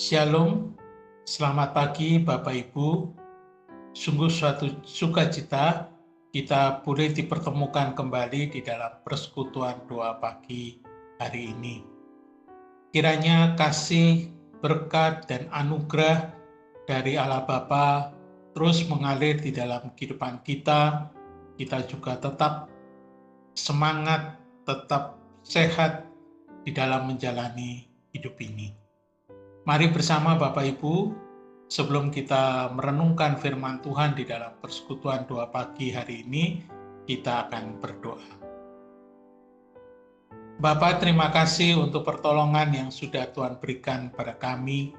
Shalom, selamat pagi Bapak Ibu. Sungguh suatu sukacita kita boleh dipertemukan kembali di dalam persekutuan doa pagi hari ini. Kiranya kasih, berkat, dan anugerah dari Allah Bapa terus mengalir di dalam kehidupan kita. Kita juga tetap semangat, tetap sehat di dalam menjalani hidup ini. Mari bersama Bapak Ibu, sebelum kita merenungkan firman Tuhan di dalam persekutuan doa pagi hari ini, kita akan berdoa. Bapak, terima kasih untuk pertolongan yang sudah Tuhan berikan pada kami.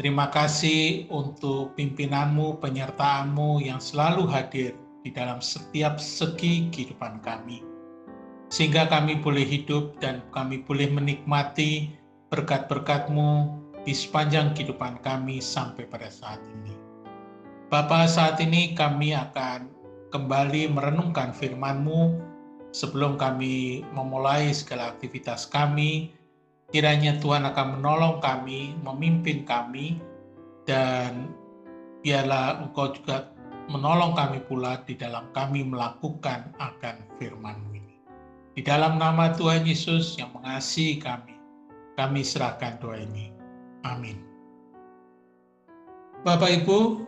Terima kasih untuk pimpinanmu, penyertaanmu yang selalu hadir di dalam setiap segi kehidupan kami. Sehingga kami boleh hidup dan kami boleh menikmati berkat-berkatmu di sepanjang kehidupan kami sampai pada saat ini. Bapa, saat ini kami akan kembali merenungkan firman-Mu sebelum kami memulai segala aktivitas kami. Kiranya Tuhan akan menolong kami, memimpin kami, dan biarlah Engkau juga menolong kami pula di dalam kami melakukan akan firman-Mu ini. Di dalam nama Tuhan Yesus yang mengasihi kami, kami serahkan doa ini. Amin. Bapak Ibu,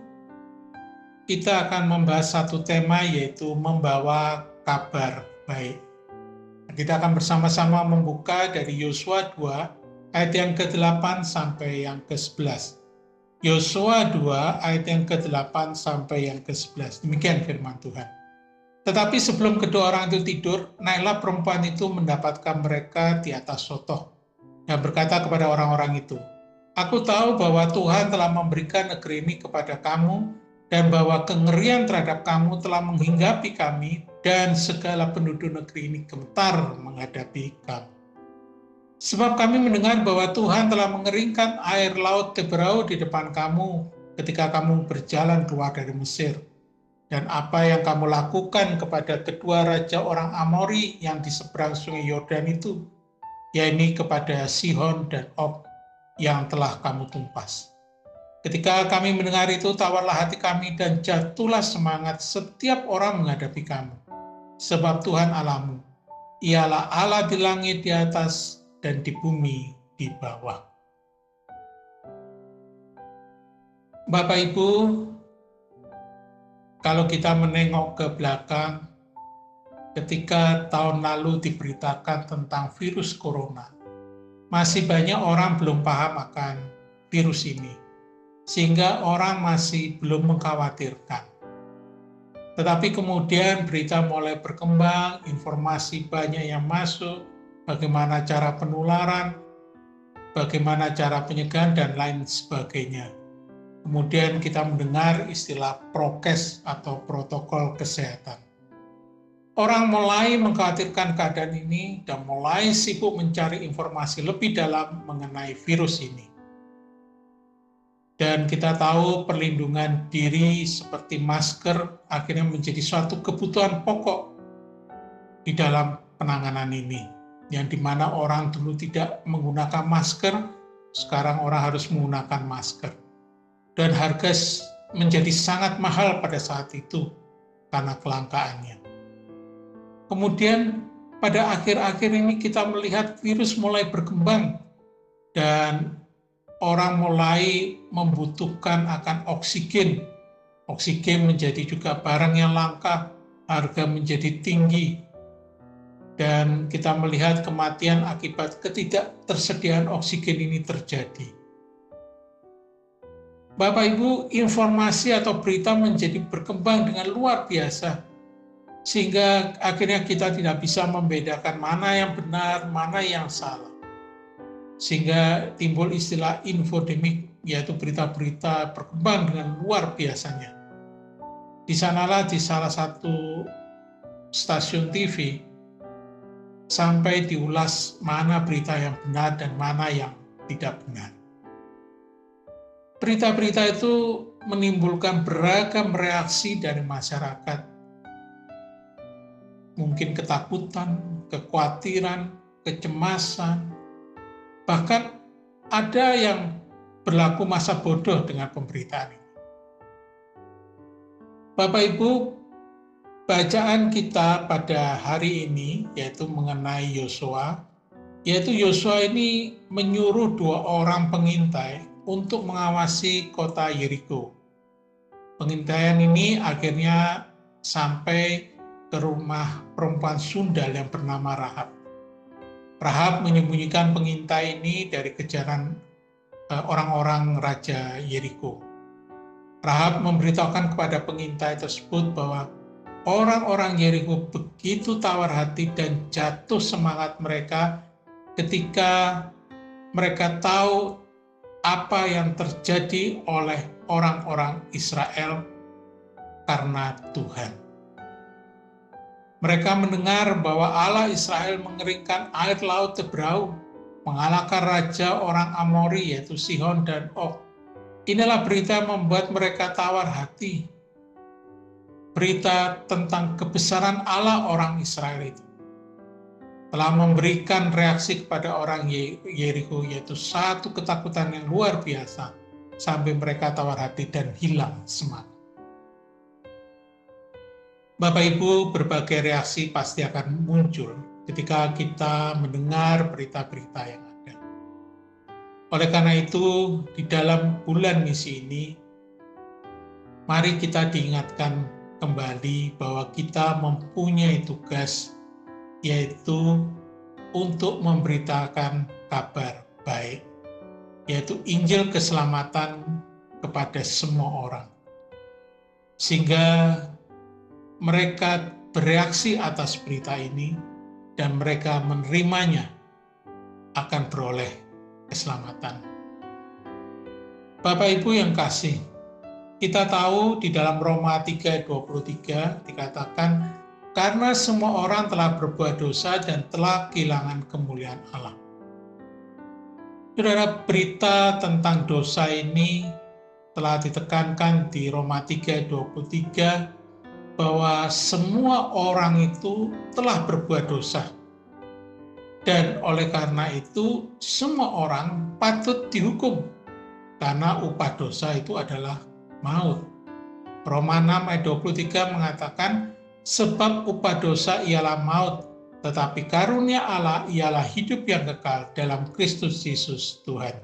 kita akan membahas satu tema yaitu membawa kabar baik. Kita akan bersama-sama membuka dari Yosua 2 ayat yang ke-8 sampai yang ke-11. Yosua 2 ayat yang ke-8 sampai yang ke-11. Demikian firman Tuhan. Tetapi sebelum kedua orang itu tidur, naiklah perempuan itu mendapatkan mereka di atas sotoh dan berkata kepada orang-orang itu, Aku tahu bahwa Tuhan telah memberikan negeri ini kepada kamu dan bahwa kengerian terhadap kamu telah menghinggapi kami dan segala penduduk negeri ini gemetar menghadapi kamu. Sebab kami mendengar bahwa Tuhan telah mengeringkan air laut Tebrau di depan kamu ketika kamu berjalan keluar dari Mesir. Dan apa yang kamu lakukan kepada kedua raja orang Amori yang di seberang sungai Yordan itu, yaitu kepada Sihon dan Og yang telah kamu tumpas. Ketika kami mendengar itu, tawarlah hati kami dan jatuhlah semangat setiap orang menghadapi kamu. Sebab Tuhan Alamu, ialah Allah di langit di atas dan di bumi di bawah. Bapak Ibu, kalau kita menengok ke belakang, ketika tahun lalu diberitakan tentang virus corona, masih banyak orang belum paham akan virus ini, sehingga orang masih belum mengkhawatirkan. Tetapi kemudian berita mulai berkembang, informasi banyak yang masuk, bagaimana cara penularan, bagaimana cara pencegahan, dan lain sebagainya. Kemudian kita mendengar istilah prokes atau protokol kesehatan. Orang mulai mengkhawatirkan keadaan ini dan mulai sibuk mencari informasi lebih dalam mengenai virus ini. Dan kita tahu perlindungan diri seperti masker akhirnya menjadi suatu kebutuhan pokok di dalam penanganan ini. Yang di mana orang dulu tidak menggunakan masker, sekarang orang harus menggunakan masker. Dan harga menjadi sangat mahal pada saat itu karena kelangkaannya. Kemudian pada akhir-akhir ini kita melihat virus mulai berkembang dan orang mulai membutuhkan akan oksigen. Oksigen menjadi juga barang yang langka, harga menjadi tinggi, dan kita melihat kematian akibat ketidaktersediaan oksigen ini terjadi. Bapak Ibu, informasi atau berita menjadi berkembang dengan luar biasa sehingga akhirnya kita tidak bisa membedakan mana yang benar, mana yang salah. Sehingga timbul istilah infodemik, yaitu berita-berita berkembang dengan luar biasanya. Di sanalah di salah satu stasiun TV, sampai diulas mana berita yang benar dan mana yang tidak benar. Berita-berita itu menimbulkan beragam reaksi dari masyarakat mungkin ketakutan, kekhawatiran, kecemasan, bahkan ada yang berlaku masa bodoh dengan pemberitaan ini. Bapak Ibu, bacaan kita pada hari ini yaitu mengenai Yosua, yaitu Yosua ini menyuruh dua orang pengintai untuk mengawasi kota Yeriko. Pengintaian ini akhirnya sampai ke rumah perempuan Sundal yang bernama Rahab. Rahab menyembunyikan pengintai ini dari kejaran eh, orang-orang Raja Yeriko. Rahab memberitahukan kepada pengintai tersebut bahwa orang-orang Yeriko begitu tawar hati dan jatuh semangat mereka ketika mereka tahu apa yang terjadi oleh orang-orang Israel karena Tuhan. Mereka mendengar bahwa Allah Israel mengeringkan air laut Tebrau, mengalahkan raja orang Amori yaitu Sihon dan Og. Inilah berita membuat mereka tawar hati. Berita tentang kebesaran Allah orang Israel itu telah memberikan reaksi kepada orang Yeriko yaitu satu ketakutan yang luar biasa sampai mereka tawar hati dan hilang semangat. Bapak Ibu, berbagai reaksi pasti akan muncul ketika kita mendengar berita-berita yang ada. Oleh karena itu, di dalam bulan misi ini, mari kita diingatkan kembali bahwa kita mempunyai tugas yaitu untuk memberitakan kabar baik, yaitu Injil keselamatan kepada semua orang. Sehingga mereka bereaksi atas berita ini dan mereka menerimanya akan beroleh keselamatan. Bapak Ibu yang kasih, kita tahu di dalam Roma 3:23 dikatakan karena semua orang telah berbuat dosa dan telah kehilangan kemuliaan Allah. Saudara, berita tentang dosa ini telah ditekankan di Roma 3:23 bahwa semua orang itu telah berbuat dosa. Dan oleh karena itu semua orang patut dihukum karena upah dosa itu adalah maut. Roma 6 ayat 23 mengatakan sebab upah dosa ialah maut, tetapi karunia Allah ialah hidup yang kekal dalam Kristus Yesus Tuhan.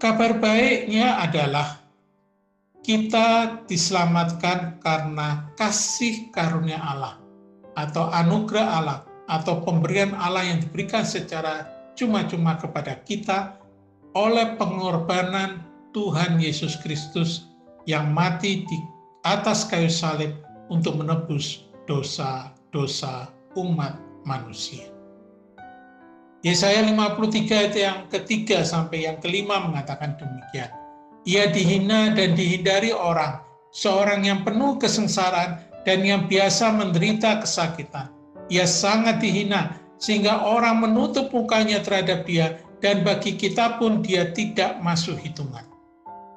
Kabar baiknya adalah kita diselamatkan karena kasih karunia Allah atau anugerah Allah atau pemberian Allah yang diberikan secara cuma-cuma kepada kita oleh pengorbanan Tuhan Yesus Kristus yang mati di atas kayu salib untuk menebus dosa-dosa umat manusia. Yesaya 53 ayat yang ketiga sampai yang kelima mengatakan demikian. Ia dihina dan dihindari orang, seorang yang penuh kesengsaraan dan yang biasa menderita kesakitan. Ia sangat dihina sehingga orang menutup mukanya terhadap dia dan bagi kita pun dia tidak masuk hitungan.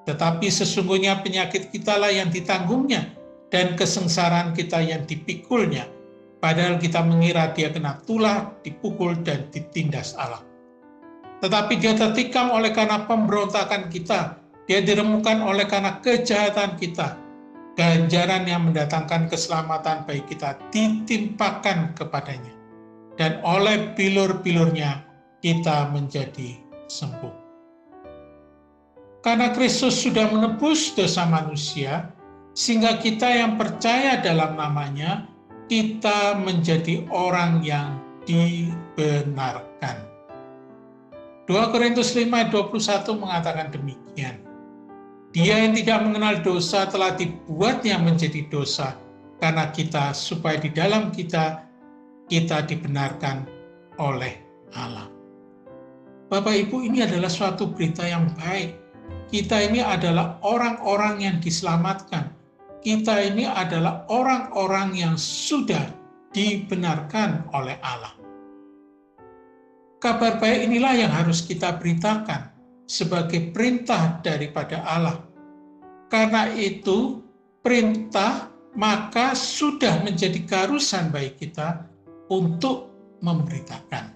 Tetapi sesungguhnya penyakit kitalah yang ditanggungnya dan kesengsaraan kita yang dipikulnya. Padahal kita mengira dia kena tulah, dipukul, dan ditindas Allah. Tetapi dia tertikam oleh karena pemberontakan kita. Dia diremukan oleh karena kejahatan kita. Ganjaran yang mendatangkan keselamatan bagi kita ditimpakan kepadanya. Dan oleh bilur-bilurnya kita menjadi sembuh. Karena Kristus sudah menebus dosa manusia, sehingga kita yang percaya dalam namanya, kita menjadi orang yang dibenarkan. 2 Korintus 5 ayat 21 mengatakan demikian. Dia yang tidak mengenal dosa telah dibuatnya menjadi dosa karena kita supaya di dalam kita kita dibenarkan oleh Allah. Bapak Ibu ini adalah suatu berita yang baik kita ini adalah orang-orang yang diselamatkan. Kita ini adalah orang-orang yang sudah dibenarkan oleh Allah. Kabar baik inilah yang harus kita beritakan sebagai perintah daripada Allah. Karena itu, perintah maka sudah menjadi keharusan baik kita untuk memberitakan.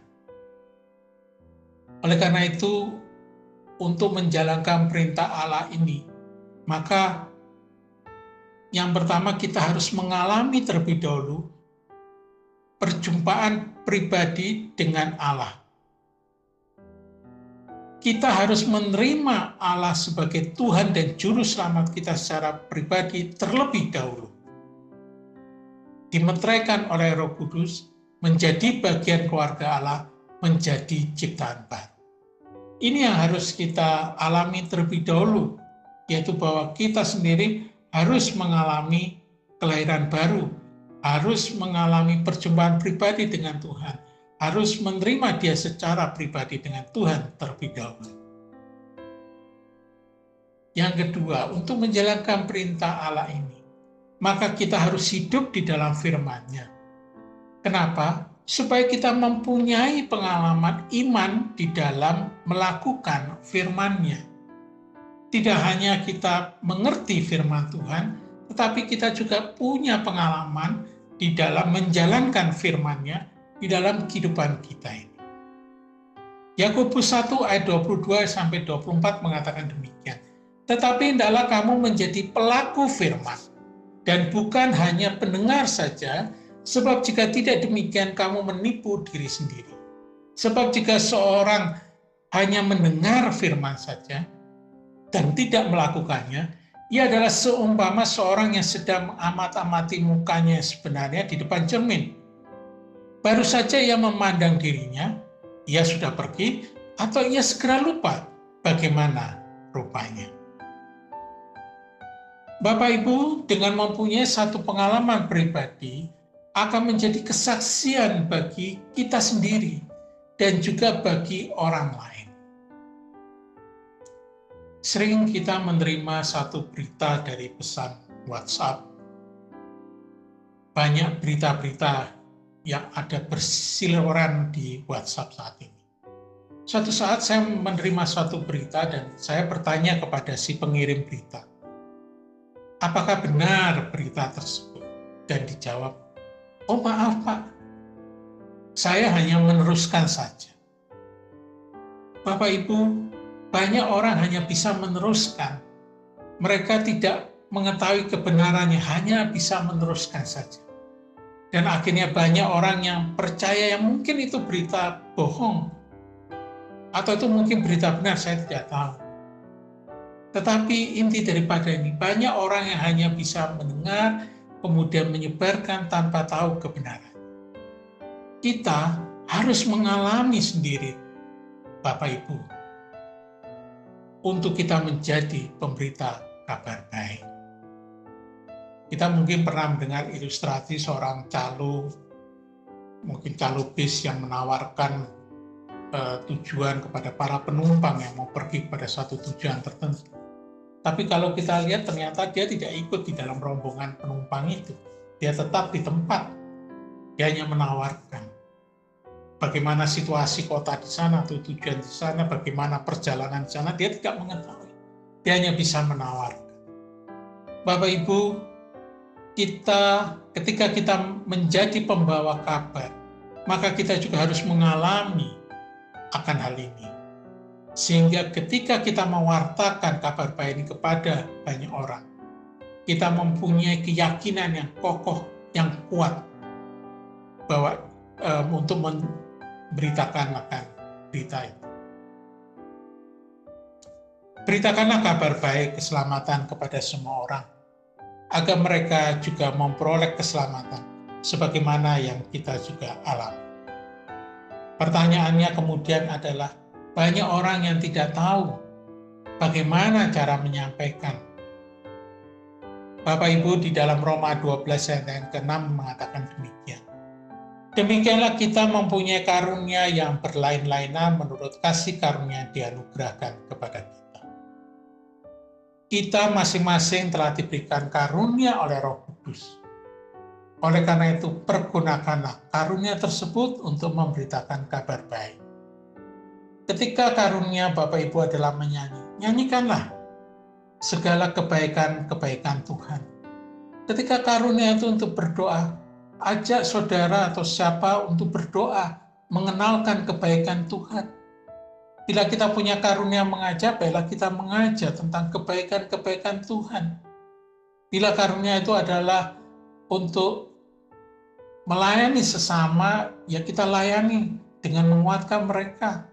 Oleh karena itu, untuk menjalankan perintah Allah ini, maka yang pertama kita harus mengalami terlebih dahulu perjumpaan pribadi dengan Allah. Kita harus menerima Allah sebagai Tuhan dan Juru Selamat kita secara pribadi terlebih dahulu. Dimeteraikan oleh Roh Kudus, menjadi bagian keluarga Allah, menjadi ciptaan baru. Ini yang harus kita alami terlebih dahulu, yaitu bahwa kita sendiri harus mengalami kelahiran baru, harus mengalami perjumpaan pribadi dengan Tuhan, harus menerima dia secara pribadi dengan Tuhan terlebih dahulu. Yang kedua, untuk menjalankan perintah Allah ini, maka kita harus hidup di dalam firman-Nya. Kenapa? supaya kita mempunyai pengalaman iman di dalam melakukan firman-Nya. Tidak hanya kita mengerti firman Tuhan, tetapi kita juga punya pengalaman di dalam menjalankan firman-Nya di dalam kehidupan kita ini. Yakobus 1 ayat 22 sampai 24 mengatakan demikian. Tetapi hendaklah kamu menjadi pelaku firman dan bukan hanya pendengar saja, Sebab jika tidak demikian kamu menipu diri sendiri. Sebab jika seorang hanya mendengar firman saja dan tidak melakukannya, ia adalah seumpama seorang yang sedang mengamat-amati mukanya sebenarnya di depan cermin. Baru saja ia memandang dirinya, ia sudah pergi, atau ia segera lupa bagaimana rupanya. Bapak Ibu, dengan mempunyai satu pengalaman pribadi, akan menjadi kesaksian bagi kita sendiri dan juga bagi orang lain. Sering kita menerima satu berita dari pesan WhatsApp. Banyak berita-berita yang ada bersiliweran di WhatsApp saat ini. Suatu saat saya menerima suatu berita dan saya bertanya kepada si pengirim berita, apakah benar berita tersebut? Dan dijawab, Oh maaf Pak, saya hanya meneruskan saja. Bapak Ibu, banyak orang hanya bisa meneruskan. Mereka tidak mengetahui kebenarannya, hanya bisa meneruskan saja. Dan akhirnya banyak orang yang percaya yang mungkin itu berita bohong. Atau itu mungkin berita benar, saya tidak tahu. Tetapi inti daripada ini, banyak orang yang hanya bisa mendengar, kemudian menyebarkan tanpa tahu kebenaran. Kita harus mengalami sendiri, Bapak Ibu, untuk kita menjadi pemberita kabar baik. Kita mungkin pernah mendengar ilustrasi seorang calo, mungkin calo bis yang menawarkan uh, tujuan kepada para penumpang yang mau pergi pada suatu tujuan tertentu tapi kalau kita lihat ternyata dia tidak ikut di dalam rombongan penumpang itu. Dia tetap di tempat. Dia hanya menawarkan. Bagaimana situasi kota di sana, atau tujuan di sana, bagaimana perjalanan di sana, dia tidak mengetahui. Dia hanya bisa menawarkan. Bapak Ibu, kita ketika kita menjadi pembawa kabar, maka kita juga harus mengalami akan hal ini sehingga ketika kita mewartakan kabar baik ini kepada banyak orang, kita mempunyai keyakinan yang kokoh, yang kuat bahwa um, untuk memberitakan akan berita itu. Beritakanlah kabar baik keselamatan kepada semua orang, agar mereka juga memperoleh keselamatan sebagaimana yang kita juga alami. Pertanyaannya kemudian adalah, banyak orang yang tidak tahu bagaimana cara menyampaikan. Bapak Ibu di dalam Roma 12 ayat yang ke-6 mengatakan demikian. Demikianlah kita mempunyai karunia yang berlain-lainan menurut kasih karunia yang dianugerahkan kepada kita. Kita masing-masing telah diberikan karunia oleh Roh Kudus. Oleh karena itu, pergunakanlah karunia tersebut untuk memberitakan kabar baik. Ketika karunia Bapak Ibu adalah menyanyi, nyanyikanlah segala kebaikan-kebaikan Tuhan. Ketika karunia itu untuk berdoa, ajak saudara atau siapa untuk berdoa, mengenalkan kebaikan Tuhan. Bila kita punya karunia mengajar, baiklah kita mengajar tentang kebaikan-kebaikan Tuhan. Bila karunia itu adalah untuk melayani sesama, ya kita layani dengan menguatkan mereka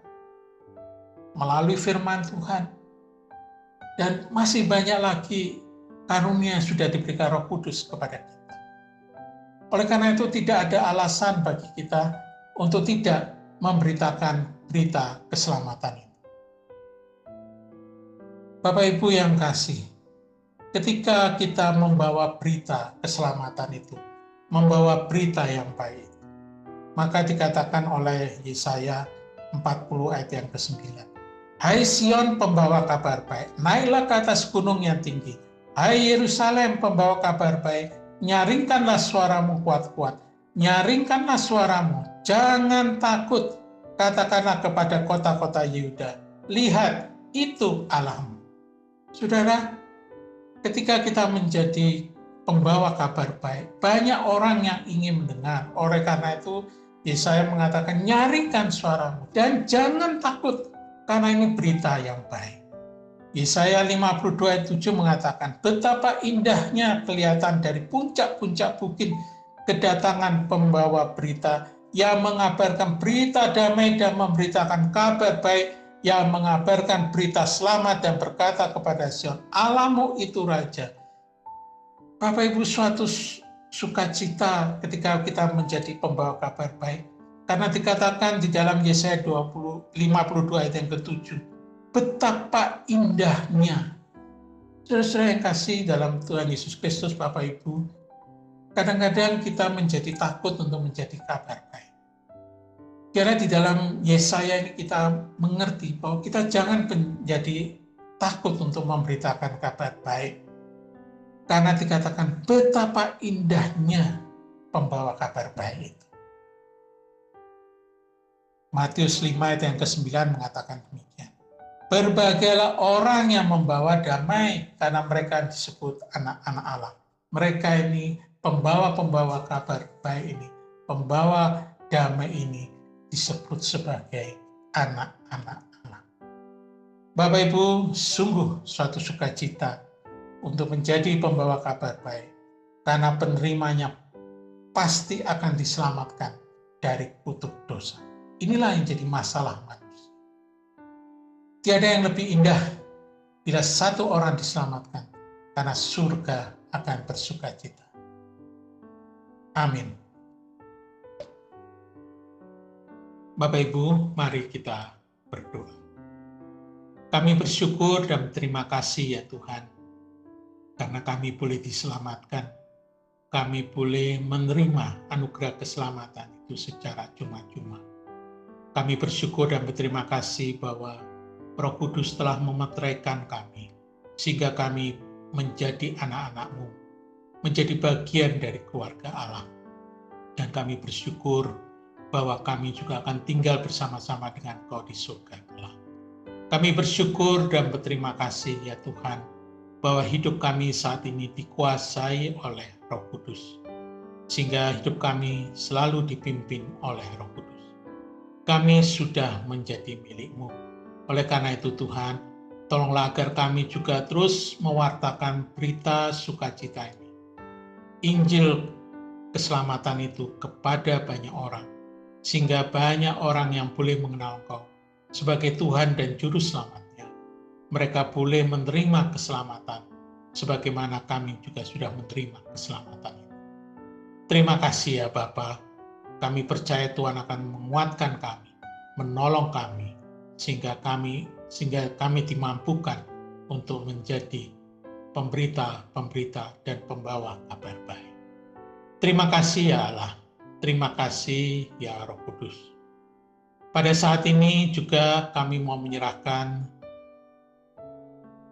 melalui firman Tuhan. Dan masih banyak lagi karunia yang sudah diberikan Roh Kudus kepada kita. Oleh karena itu tidak ada alasan bagi kita untuk tidak memberitakan berita keselamatan itu. Bapak Ibu yang kasih, ketika kita membawa berita keselamatan itu, membawa berita yang baik, maka dikatakan oleh Yesaya 40 ayat yang ke-9. Hai Sion pembawa kabar baik, naiklah ke atas gunung yang tinggi. Hai Yerusalem pembawa kabar baik, nyaringkanlah suaramu kuat-kuat. Nyaringkanlah suaramu, jangan takut, katakanlah kepada kota-kota Yehuda, lihat itu Allahmu. Saudara, ketika kita menjadi pembawa kabar baik, banyak orang yang ingin mendengar. Oleh karena itu, Yesaya mengatakan, nyaringkan suaramu dan jangan takut, karena ini berita yang baik. Yesaya 52 ayat 7 mengatakan, betapa indahnya kelihatan dari puncak-puncak bukit kedatangan pembawa berita yang mengabarkan berita damai dan memberitakan kabar baik, yang mengabarkan berita selamat dan berkata kepada Sion, Alamu itu Raja. Bapak Ibu suatu sukacita ketika kita menjadi pembawa kabar baik. Karena dikatakan di dalam Yesaya 20, 52 ayat yang ke-7, betapa indahnya. Saudara-saudara yang kasih dalam Tuhan Yesus Kristus, Bapak Ibu, kadang-kadang kita menjadi takut untuk menjadi kabar baik. Karena di dalam Yesaya ini kita mengerti bahwa kita jangan menjadi takut untuk memberitakan kabar baik. Karena dikatakan betapa indahnya pembawa kabar baik itu. Matius 5 ayat yang ke-9 mengatakan demikian. Berbagailah orang yang membawa damai karena mereka disebut anak-anak Allah. Mereka ini pembawa-pembawa kabar baik ini, pembawa damai ini disebut sebagai anak-anak Allah. Bapak Ibu, sungguh suatu sukacita untuk menjadi pembawa kabar baik, karena penerimanya pasti akan diselamatkan dari kutuk dosa. Inilah yang jadi masalah manusia. Tiada yang lebih indah bila satu orang diselamatkan, karena surga akan bersuka cita. Amin. Bapak Ibu, mari kita berdoa. Kami bersyukur dan berterima kasih ya Tuhan, karena kami boleh diselamatkan. Kami boleh menerima anugerah keselamatan itu secara cuma-cuma. Kami bersyukur dan berterima kasih bahwa Roh Kudus telah memeteraikan kami, sehingga kami menjadi anak-anakmu, menjadi bagian dari keluarga Allah. Dan kami bersyukur bahwa kami juga akan tinggal bersama-sama dengan Kau di surga Allah. Kami bersyukur dan berterima kasih ya Tuhan, bahwa hidup kami saat ini dikuasai oleh Roh Kudus, sehingga hidup kami selalu dipimpin oleh Roh Kudus. Kami sudah menjadi milikmu. Oleh karena itu Tuhan, tolonglah agar kami juga terus mewartakan berita sukacita ini. Injil keselamatan itu kepada banyak orang, sehingga banyak orang yang boleh mengenal Engkau sebagai Tuhan dan Juru Selamatnya. Mereka boleh menerima keselamatan, sebagaimana kami juga sudah menerima keselamatan itu. Terima kasih ya Bapak, kami percaya Tuhan akan menguatkan kami, menolong kami, sehingga kami sehingga kami dimampukan untuk menjadi pemberita-pemberita dan pembawa kabar. Terima kasih ya Allah. Terima kasih ya Roh Kudus. Pada saat ini juga kami mau menyerahkan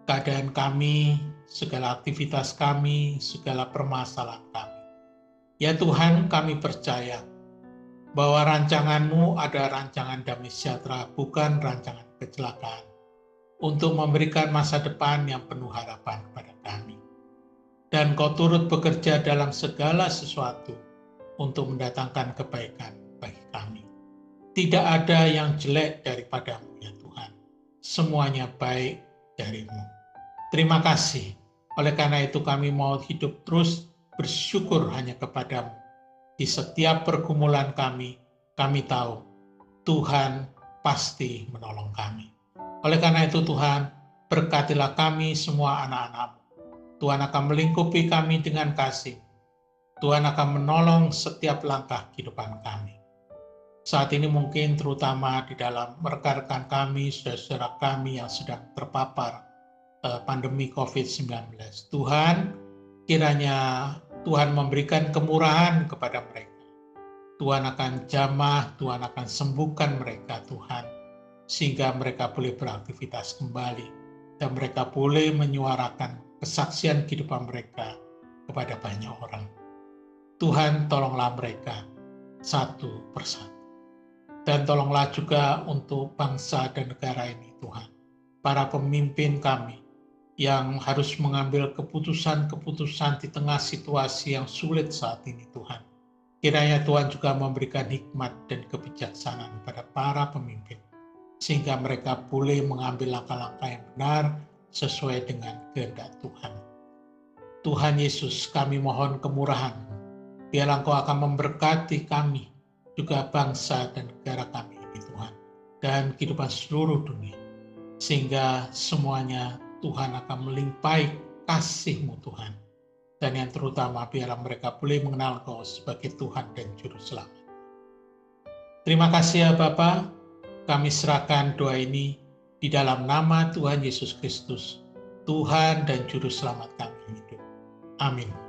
keadaan kami, segala aktivitas kami, segala permasalahan kami. Ya Tuhan, kami percaya bahwa rancanganmu ada rancangan damai sejahtera, bukan rancangan kecelakaan, untuk memberikan masa depan yang penuh harapan kepada kami dan kau turut bekerja dalam segala sesuatu untuk mendatangkan kebaikan bagi kami. Tidak ada yang jelek daripadamu ya Tuhan. semuanya baik darimu. Terima kasih. Oleh karena itu kami mau hidup terus bersyukur hanya kepadamu. Di setiap pergumulan kami, kami tahu Tuhan pasti menolong kami. Oleh karena itu Tuhan, berkatilah kami semua anak-anakmu. Tuhan akan melingkupi kami dengan kasih. Tuhan akan menolong setiap langkah kehidupan kami. Saat ini mungkin terutama di dalam rekan-rekan kami, saudara-saudara kami yang sedang terpapar uh, pandemi COVID-19. Tuhan, kiranya Tuhan memberikan kemurahan kepada mereka. Tuhan akan jamah, Tuhan akan sembuhkan mereka, Tuhan, sehingga mereka boleh beraktivitas kembali dan mereka boleh menyuarakan kesaksian kehidupan mereka kepada banyak orang. Tuhan, tolonglah mereka satu persatu. Dan tolonglah juga untuk bangsa dan negara ini, Tuhan. Para pemimpin kami yang harus mengambil keputusan-keputusan di tengah situasi yang sulit saat ini, Tuhan. Kiranya Tuhan juga memberikan hikmat dan kebijaksanaan pada para pemimpin, sehingga mereka boleh mengambil langkah-langkah yang benar sesuai dengan kehendak Tuhan. Tuhan Yesus, kami mohon kemurahan. Biarlah Engkau akan memberkati kami, juga bangsa dan negara kami ini Tuhan, dan kehidupan seluruh dunia. Sehingga semuanya Tuhan akan melimpahi kasih-Mu Tuhan. Dan yang terutama biarlah mereka boleh mengenal Kau sebagai Tuhan dan Juru Selamat. Terima kasih ya Bapa, kami serahkan doa ini di dalam nama Tuhan Yesus Kristus, Tuhan dan Juru Selamat kami hidup. Amin.